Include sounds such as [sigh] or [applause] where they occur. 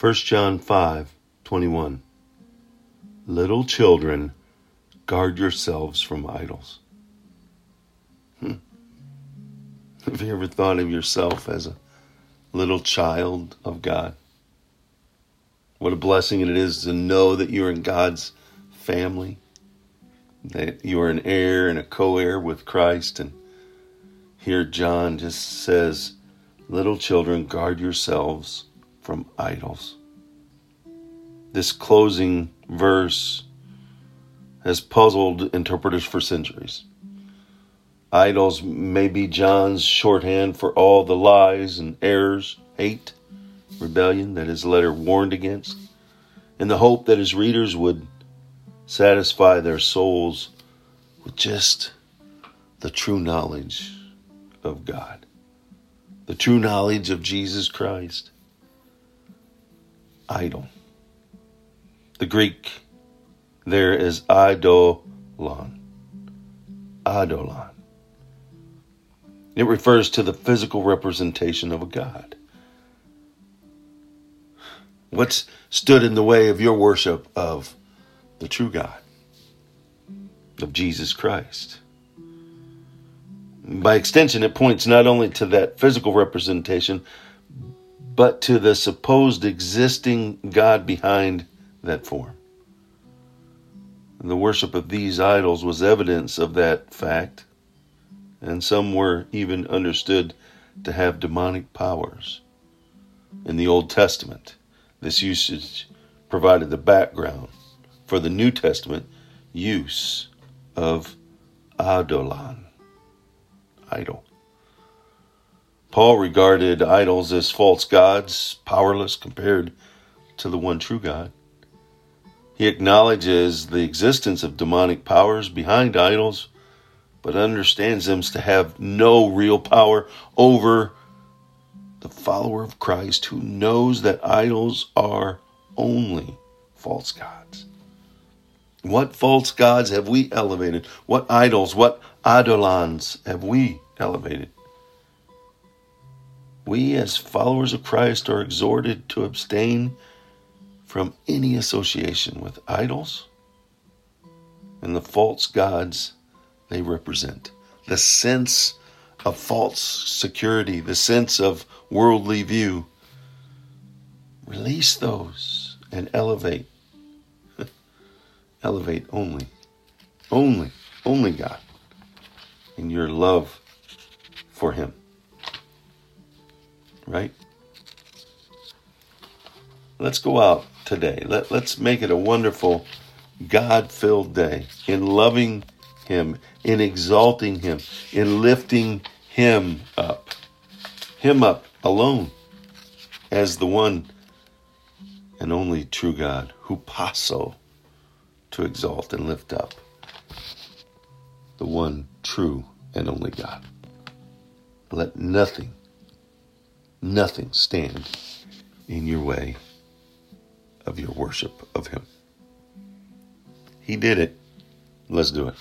1 John 5 21. Little children, guard yourselves from idols. Hmm. Have you ever thought of yourself as a little child of God? What a blessing it is to know that you're in God's family, that you are an heir and a co heir with Christ. And here John just says, Little children, guard yourselves from idols. This closing verse has puzzled interpreters for centuries. Idols may be John's shorthand for all the lies and errors, hate, rebellion that his letter warned against, in the hope that his readers would satisfy their souls with just the true knowledge of God, the true knowledge of Jesus Christ. Idol. The Greek there is idolon. Idolon. It refers to the physical representation of a god. What's stood in the way of your worship of the true God, of Jesus Christ? By extension, it points not only to that physical representation, but to the supposed existing God behind that form. The worship of these idols was evidence of that fact, and some were even understood to have demonic powers. In the Old Testament, this usage provided the background for the New Testament use of Adolon, idol. Paul regarded idols as false gods, powerless compared to the one true God. He acknowledges the existence of demonic powers behind idols, but understands them to have no real power over the follower of Christ who knows that idols are only false gods. What false gods have we elevated? What idols, what idolons have we elevated? We, as followers of Christ, are exhorted to abstain from any association with idols and the false gods they represent. The sense of false security, the sense of worldly view. Release those and elevate. [laughs] elevate only, only, only God in your love for Him. Right? Let's go out today. Let, let's make it a wonderful, God filled day in loving Him, in exalting Him, in lifting Him up. Him up alone as the one and only true God, hupasso, to exalt and lift up. The one true and only God. Let nothing, nothing stand in your way of your worship of Him. He did it. Let's do it.